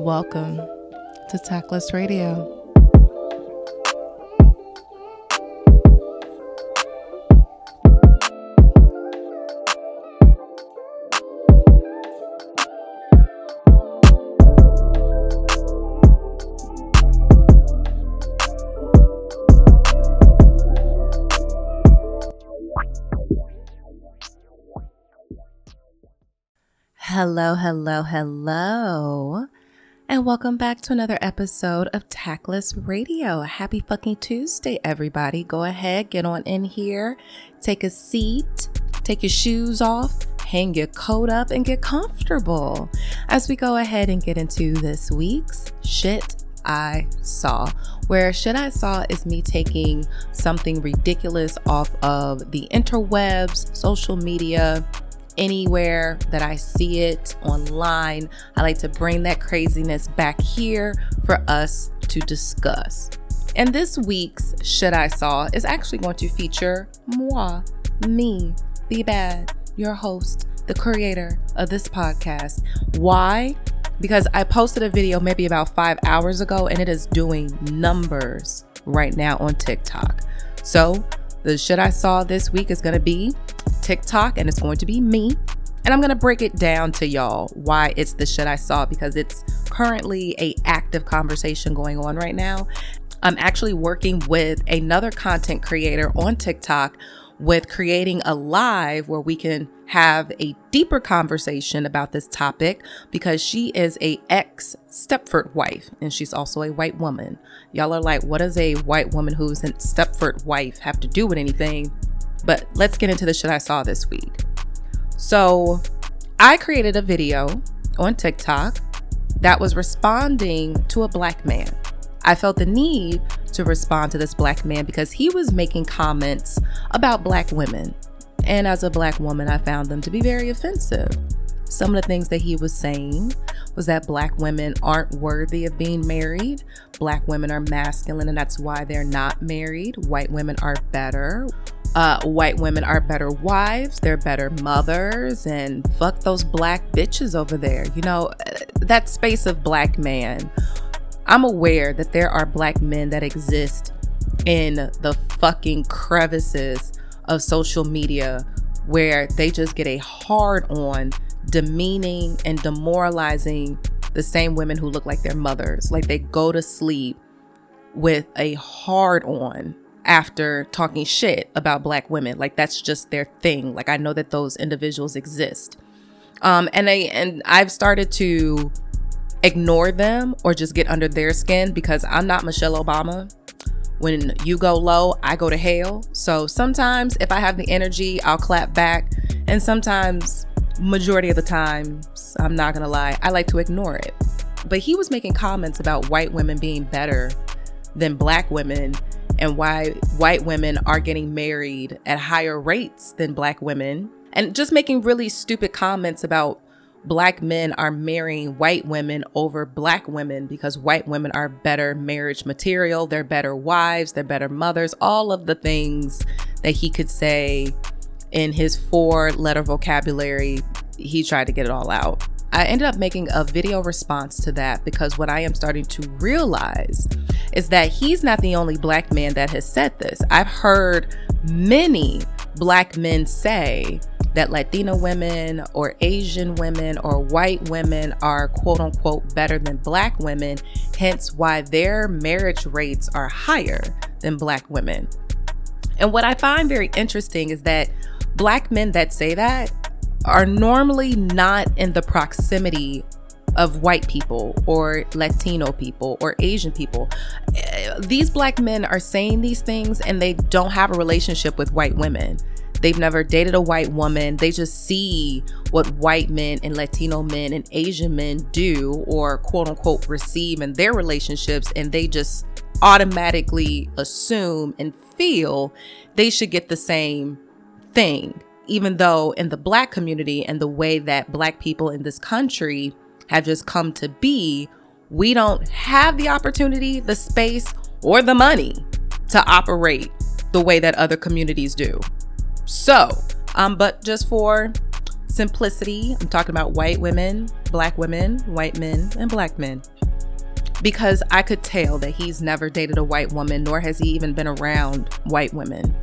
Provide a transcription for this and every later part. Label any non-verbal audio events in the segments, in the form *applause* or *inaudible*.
Welcome to Tactless Radio. Hello, hello, hello. And welcome back to another episode of Tactless Radio. Happy fucking Tuesday, everybody. Go ahead, get on in here, take a seat, take your shoes off, hang your coat up, and get comfortable as we go ahead and get into this week's Shit I Saw. Where Shit I Saw is me taking something ridiculous off of the interwebs, social media, anywhere that I see it online. I like to bring that craziness back here for us to discuss. And this week's Shit I Saw is actually going to feature moi, me, the Bad, your host, the creator of this podcast. Why? Because I posted a video maybe about five hours ago and it is doing numbers right now on TikTok. So, the shit I saw this week is going to be TikTok and it's going to be me. And I'm going to break it down to y'all why it's the shit I saw because it's currently a active conversation going on right now. I'm actually working with another content creator on TikTok with creating a live where we can have a deeper conversation about this topic because she is a ex Stepford wife and she's also a white woman. Y'all are like, what does a white woman who's a Stepford wife have to do with anything? But let's get into the shit I saw this week. So, I created a video on TikTok that was responding to a black man. I felt the need to respond to this black man because he was making comments about black women. And as a black woman, I found them to be very offensive. Some of the things that he was saying was that black women aren't worthy of being married. Black women are masculine, and that's why they're not married. White women are better. Uh, white women are better wives, they're better mothers, and fuck those black bitches over there. You know, that space of black man. I'm aware that there are black men that exist in the fucking crevices of social media where they just get a hard on demeaning and demoralizing the same women who look like their mothers. Like they go to sleep with a hard on after talking shit about black women. Like that's just their thing. Like I know that those individuals exist. Um and I and I've started to ignore them or just get under their skin because I'm not Michelle Obama. When you go low, I go to hell. So sometimes if I have the energy, I'll clap back. And sometimes majority of the times, I'm not gonna lie, I like to ignore it. But he was making comments about white women being better than black women and why white women are getting married at higher rates than black women and just making really stupid comments about black men are marrying white women over black women because white women are better marriage material, they're better wives, they're better mothers, all of the things that he could say in his four letter vocabulary, he tried to get it all out. I ended up making a video response to that because what I am starting to realize is that he's not the only black man that has said this. I've heard many black men say that Latino women or Asian women or white women are quote unquote better than black women, hence why their marriage rates are higher than black women. And what I find very interesting is that black men that say that are normally not in the proximity of white people or Latino people or Asian people. Eh, these black men are saying these things and they don't have a relationship with white women. They've never dated a white woman. They just see what white men and Latino men and Asian men do or quote unquote receive in their relationships and they just automatically assume and feel they should get the same thing even though in the black community and the way that black people in this country have just come to be, we don't have the opportunity, the space, or the money to operate the way that other communities do. So, um, but just for simplicity. I'm talking about white women, black women, white men, and black men. Because I could tell that he's never dated a white woman, nor has he even been around white women.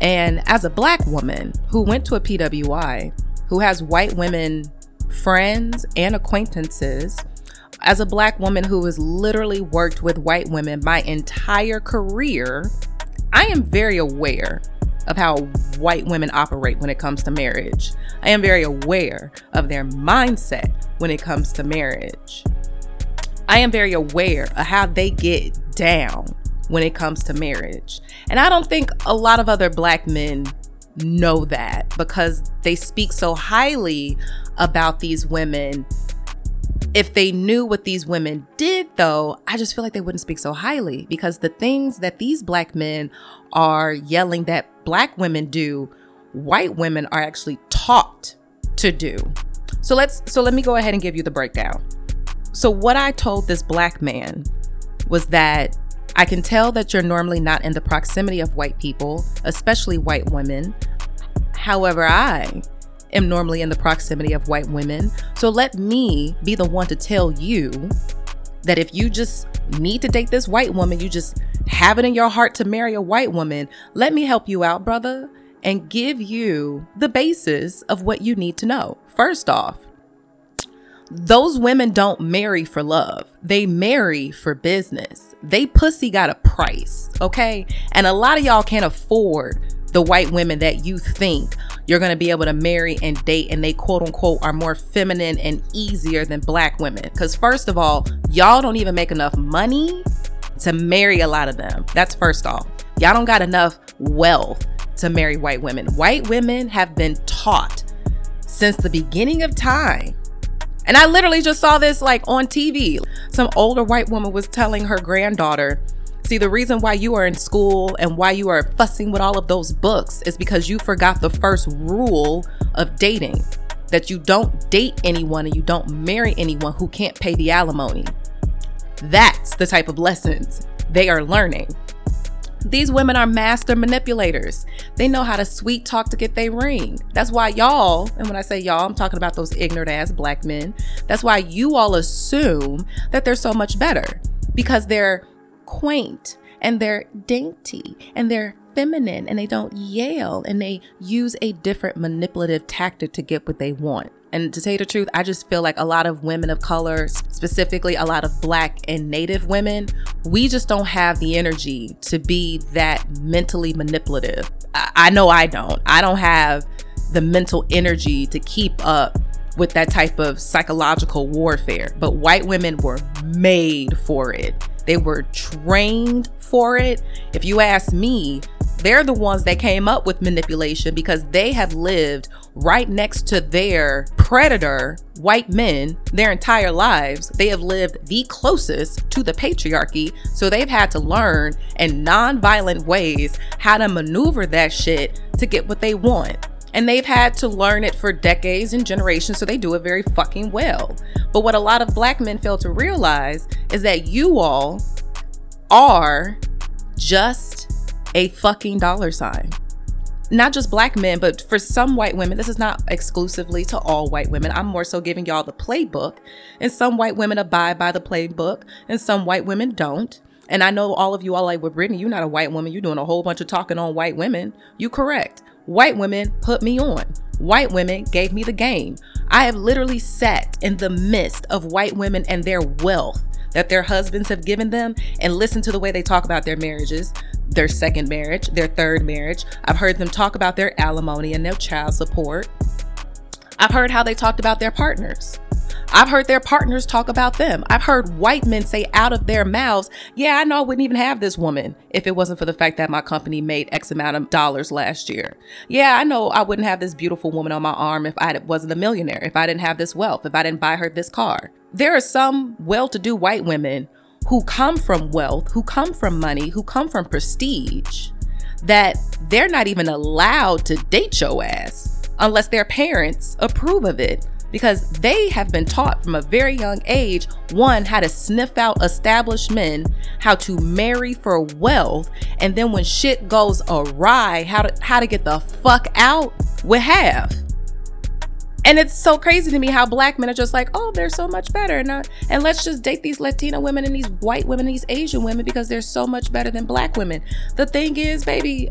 And as a black woman who went to a PWI, who has white women friends and acquaintances, as a black woman who has literally worked with white women my entire career, I am very aware of how white women operate when it comes to marriage. I am very aware of their mindset when it comes to marriage. I am very aware of how they get down when it comes to marriage. And I don't think a lot of other black men know that because they speak so highly about these women. If they knew what these women did, though, I just feel like they wouldn't speak so highly because the things that these black men are yelling that black women do, white women are actually taught to do. So let's so let me go ahead and give you the breakdown. So what I told this black man was that I can tell that you're normally not in the proximity of white people, especially white women. However, I am normally in the proximity of white women. So let me be the one to tell you that if you just need to date this white woman, you just have it in your heart to marry a white woman, let me help you out, brother, and give you the basis of what you need to know. First off, those women don't marry for love. They marry for business. They pussy got a price, okay? And a lot of y'all can't afford the white women that you think you're going to be able to marry and date and they quote unquote are more feminine and easier than black women. Cuz first of all, y'all don't even make enough money to marry a lot of them. That's first off. Y'all don't got enough wealth to marry white women. White women have been taught since the beginning of time and I literally just saw this like on TV. Some older white woman was telling her granddaughter, See, the reason why you are in school and why you are fussing with all of those books is because you forgot the first rule of dating that you don't date anyone and you don't marry anyone who can't pay the alimony. That's the type of lessons they are learning. These women are master manipulators. They know how to sweet talk to get their ring. That's why y'all, and when I say y'all, I'm talking about those ignorant ass black men. That's why you all assume that they're so much better because they're quaint and they're dainty and they're feminine and they don't yell and they use a different manipulative tactic to get what they want. And to tell you the truth, I just feel like a lot of women of color, specifically a lot of black and native women, we just don't have the energy to be that mentally manipulative. I, I know I don't. I don't have the mental energy to keep up with that type of psychological warfare. But white women were made for it. They were trained for it. If you ask me, they're the ones that came up with manipulation because they have lived right next to their predator, white men, their entire lives. They have lived the closest to the patriarchy. So they've had to learn in non-violent ways how to maneuver that shit to get what they want. And they've had to learn it for decades and generations, so they do it very fucking well. But what a lot of black men fail to realize is that you all are just a fucking dollar sign. Not just black men, but for some white women, this is not exclusively to all white women. I'm more so giving y'all the playbook. And some white women abide by the playbook, and some white women don't. And I know all of you all like, well, Brittany, you're not a white woman. You're doing a whole bunch of talking on white women. You correct. White women put me on. White women gave me the game. I have literally sat in the midst of white women and their wealth that their husbands have given them and listened to the way they talk about their marriages, their second marriage, their third marriage. I've heard them talk about their alimony and their child support. I've heard how they talked about their partners. I've heard their partners talk about them. I've heard white men say out of their mouths, Yeah, I know I wouldn't even have this woman if it wasn't for the fact that my company made X amount of dollars last year. Yeah, I know I wouldn't have this beautiful woman on my arm if I wasn't a millionaire, if I didn't have this wealth, if I didn't buy her this car. There are some well to do white women who come from wealth, who come from money, who come from prestige, that they're not even allowed to date your ass unless their parents approve of it because they have been taught from a very young age one, how to sniff out established men, how to marry for wealth, and then when shit goes awry, how to, how to get the fuck out with half. And it's so crazy to me how black men are just like, oh, they're so much better. And, uh, and let's just date these Latina women and these white women and these Asian women because they're so much better than black women. The thing is, baby,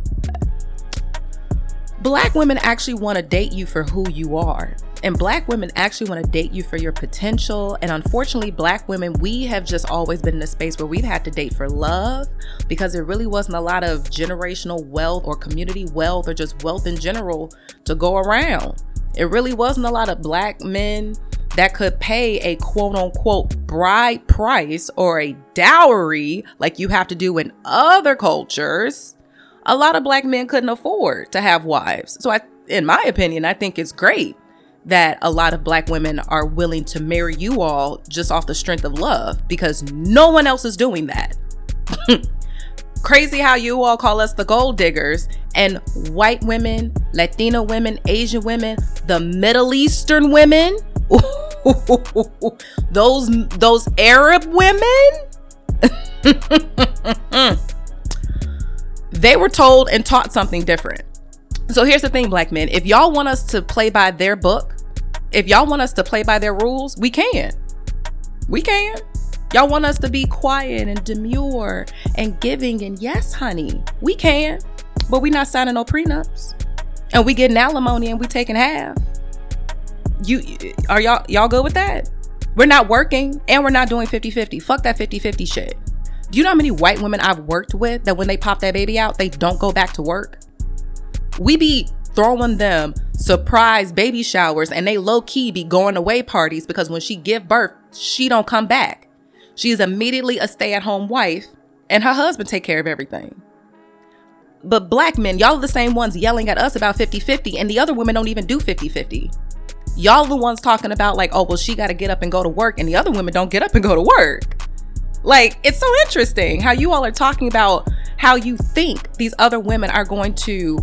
black women actually want to date you for who you are. And black women actually want to date you for your potential. And unfortunately, black women, we have just always been in a space where we've had to date for love because there really wasn't a lot of generational wealth or community wealth or just wealth in general to go around. It really wasn't a lot of black men that could pay a quote unquote bride price or a dowry like you have to do in other cultures a lot of black men couldn't afford to have wives. So I in my opinion, I think it's great that a lot of black women are willing to marry you all just off the strength of love because no one else is doing that. *laughs* Crazy how you all call us the gold diggers and white women, Latina women, Asian women, the Middle Eastern women, *laughs* those those Arab women *laughs* they were told and taught something different. So here's the thing, black men. If y'all want us to play by their book, if y'all want us to play by their rules, we can. We can. Y'all want us to be quiet and demure and giving and yes, honey, we can. But we not signing no prenups. And we getting alimony and we taking half. You are y'all y'all good with that? We're not working and we're not doing 50-50. Fuck that 50-50 shit. Do you know how many white women I've worked with that when they pop that baby out, they don't go back to work? We be throwing them surprise baby showers and they low key be going away parties because when she give birth, she don't come back. She is immediately a stay-at-home wife and her husband take care of everything. But black men, y'all are the same ones yelling at us about 50-50 and the other women don't even do 50-50. Y'all the ones talking about like, oh, well, she got to get up and go to work and the other women don't get up and go to work. Like, it's so interesting how you all are talking about how you think these other women are going to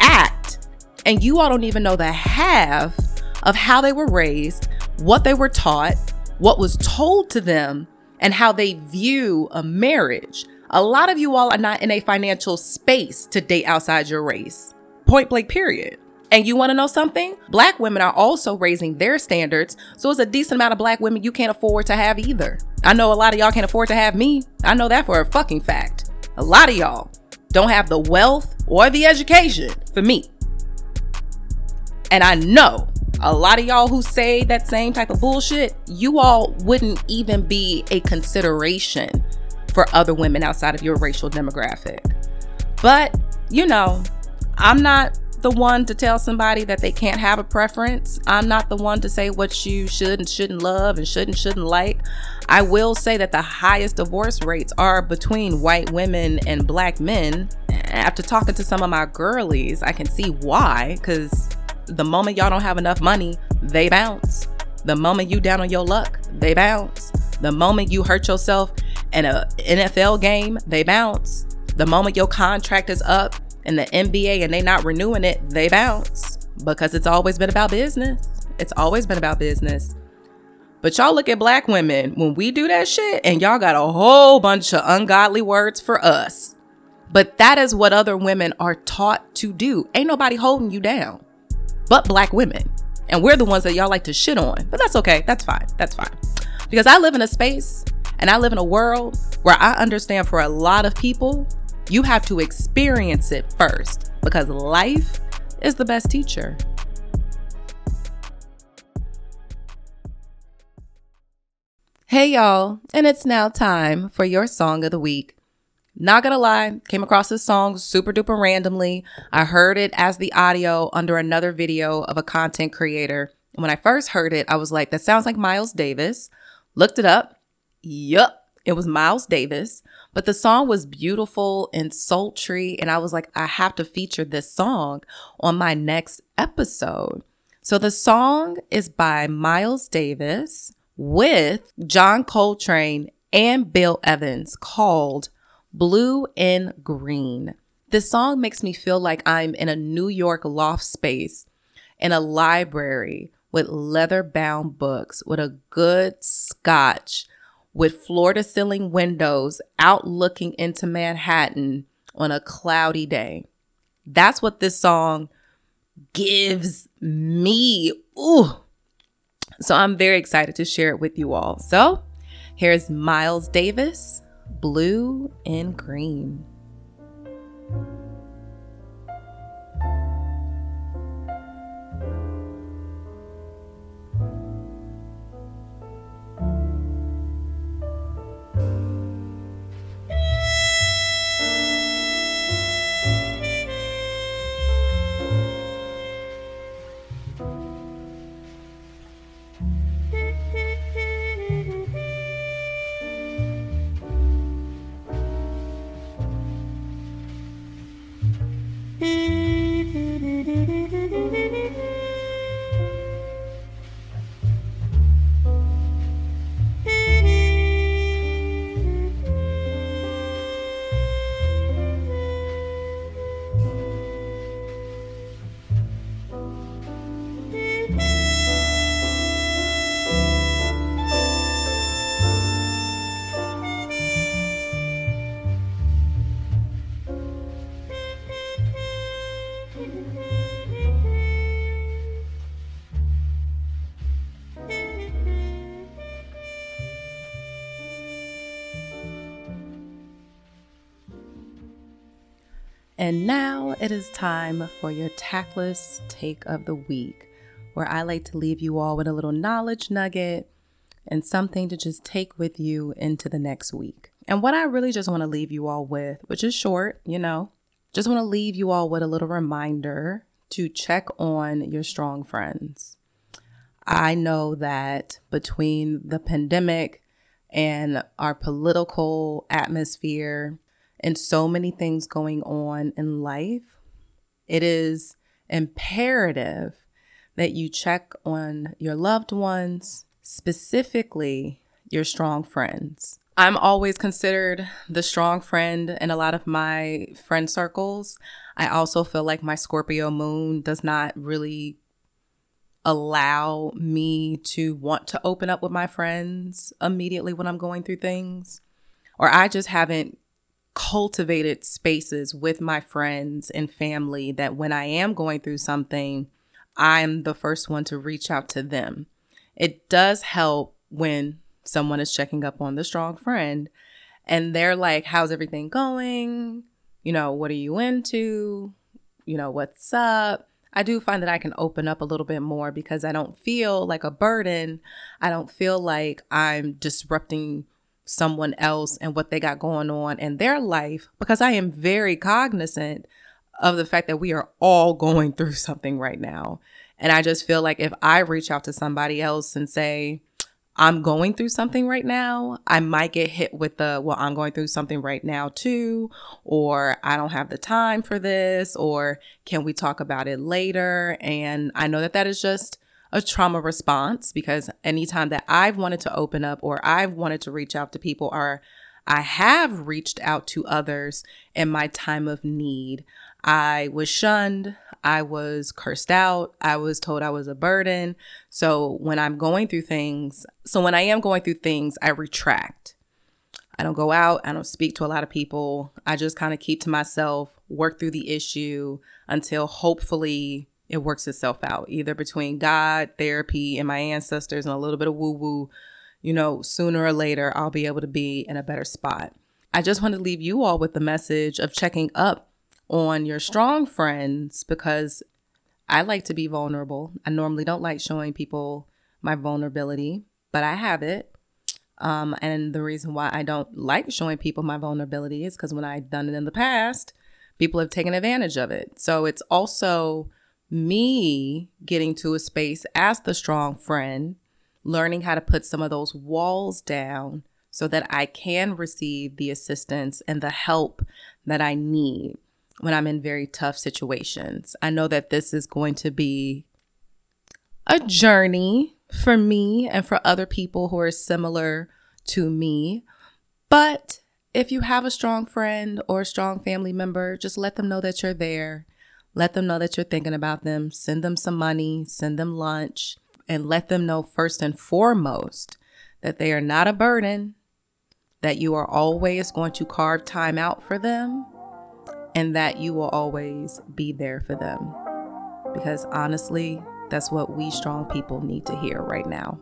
act, and you all don't even know the half of how they were raised, what they were taught, what was told to them, and how they view a marriage. A lot of you all are not in a financial space to date outside your race. Point blank, period. And you want to know something? Black women are also raising their standards. So it's a decent amount of black women you can't afford to have either. I know a lot of y'all can't afford to have me. I know that for a fucking fact. A lot of y'all don't have the wealth or the education for me. And I know a lot of y'all who say that same type of bullshit, you all wouldn't even be a consideration for other women outside of your racial demographic. But, you know, I'm not the one to tell somebody that they can't have a preference. I'm not the one to say what you should and shouldn't love and should and shouldn't like. I will say that the highest divorce rates are between white women and black men. After talking to some of my girlies, I can see why. Because the moment y'all don't have enough money, they bounce. The moment you down on your luck, they bounce. The moment you hurt yourself in a NFL game, they bounce. The moment your contract is up, in the NBA and they not renewing it, they bounce because it's always been about business. It's always been about business. But y'all look at black women when we do that shit and y'all got a whole bunch of ungodly words for us. But that is what other women are taught to do. Ain't nobody holding you down but black women. And we're the ones that y'all like to shit on. But that's okay. That's fine. That's fine. Because I live in a space and I live in a world where I understand for a lot of people, you have to experience it first because life is the best teacher. Hey, y'all, and it's now time for your song of the week. Not gonna lie, came across this song super duper randomly. I heard it as the audio under another video of a content creator. And when I first heard it, I was like, that sounds like Miles Davis. Looked it up. Yup, it was Miles Davis. But the song was beautiful and sultry. And I was like, I have to feature this song on my next episode. So the song is by Miles Davis with John Coltrane and Bill Evans called Blue and Green. This song makes me feel like I'm in a New York loft space in a library with leather bound books with a good scotch with floor to ceiling windows out looking into Manhattan on a cloudy day. That's what this song gives me. Ooh. So I'm very excited to share it with you all. So here's Miles Davis, Blue and Green. And now it is time for your tactless take of the week, where I like to leave you all with a little knowledge nugget and something to just take with you into the next week. And what I really just want to leave you all with, which is short, you know, just want to leave you all with a little reminder to check on your strong friends. I know that between the pandemic and our political atmosphere, and so many things going on in life, it is imperative that you check on your loved ones, specifically your strong friends. I'm always considered the strong friend in a lot of my friend circles. I also feel like my Scorpio moon does not really allow me to want to open up with my friends immediately when I'm going through things. Or I just haven't cultivated spaces with my friends and family that when I am going through something, I'm the first one to reach out to them. It does help when someone is checking up on the strong friend and they're like, How's everything going? You know, what are you into? You know, what's up? I do find that I can open up a little bit more because I don't feel like a burden. I don't feel like I'm disrupting someone else and what they got going on in their life because I am very cognizant of the fact that we are all going through something right now. And I just feel like if I reach out to somebody else and say, I'm going through something right now, I might get hit with the, well, I'm going through something right now too, or I don't have the time for this, or can we talk about it later? And I know that that is just a trauma response because anytime that I've wanted to open up or I've wanted to reach out to people or I have reached out to others in my time of need, I was shunned. I was cursed out. I was told I was a burden. So when I'm going through things, so when I am going through things, I retract. I don't go out. I don't speak to a lot of people. I just kind of keep to myself, work through the issue until hopefully it works itself out either between God, therapy, and my ancestors and a little bit of woo woo. You know, sooner or later, I'll be able to be in a better spot. I just want to leave you all with the message of checking up on your strong friends because I like to be vulnerable. I normally don't like showing people my vulnerability, but I have it. Um, and the reason why I don't like showing people my vulnerability is because when I've done it in the past, people have taken advantage of it. So it's also me getting to a space as the strong friend, learning how to put some of those walls down so that I can receive the assistance and the help that I need when I'm in very tough situations. I know that this is going to be a journey for me and for other people who are similar to me. But if you have a strong friend or a strong family member, just let them know that you're there let them know that you're thinking about them. Send them some money, send them lunch, and let them know first and foremost that they are not a burden, that you are always going to carve time out for them, and that you will always be there for them. because honestly, that's what we strong people need to hear right now.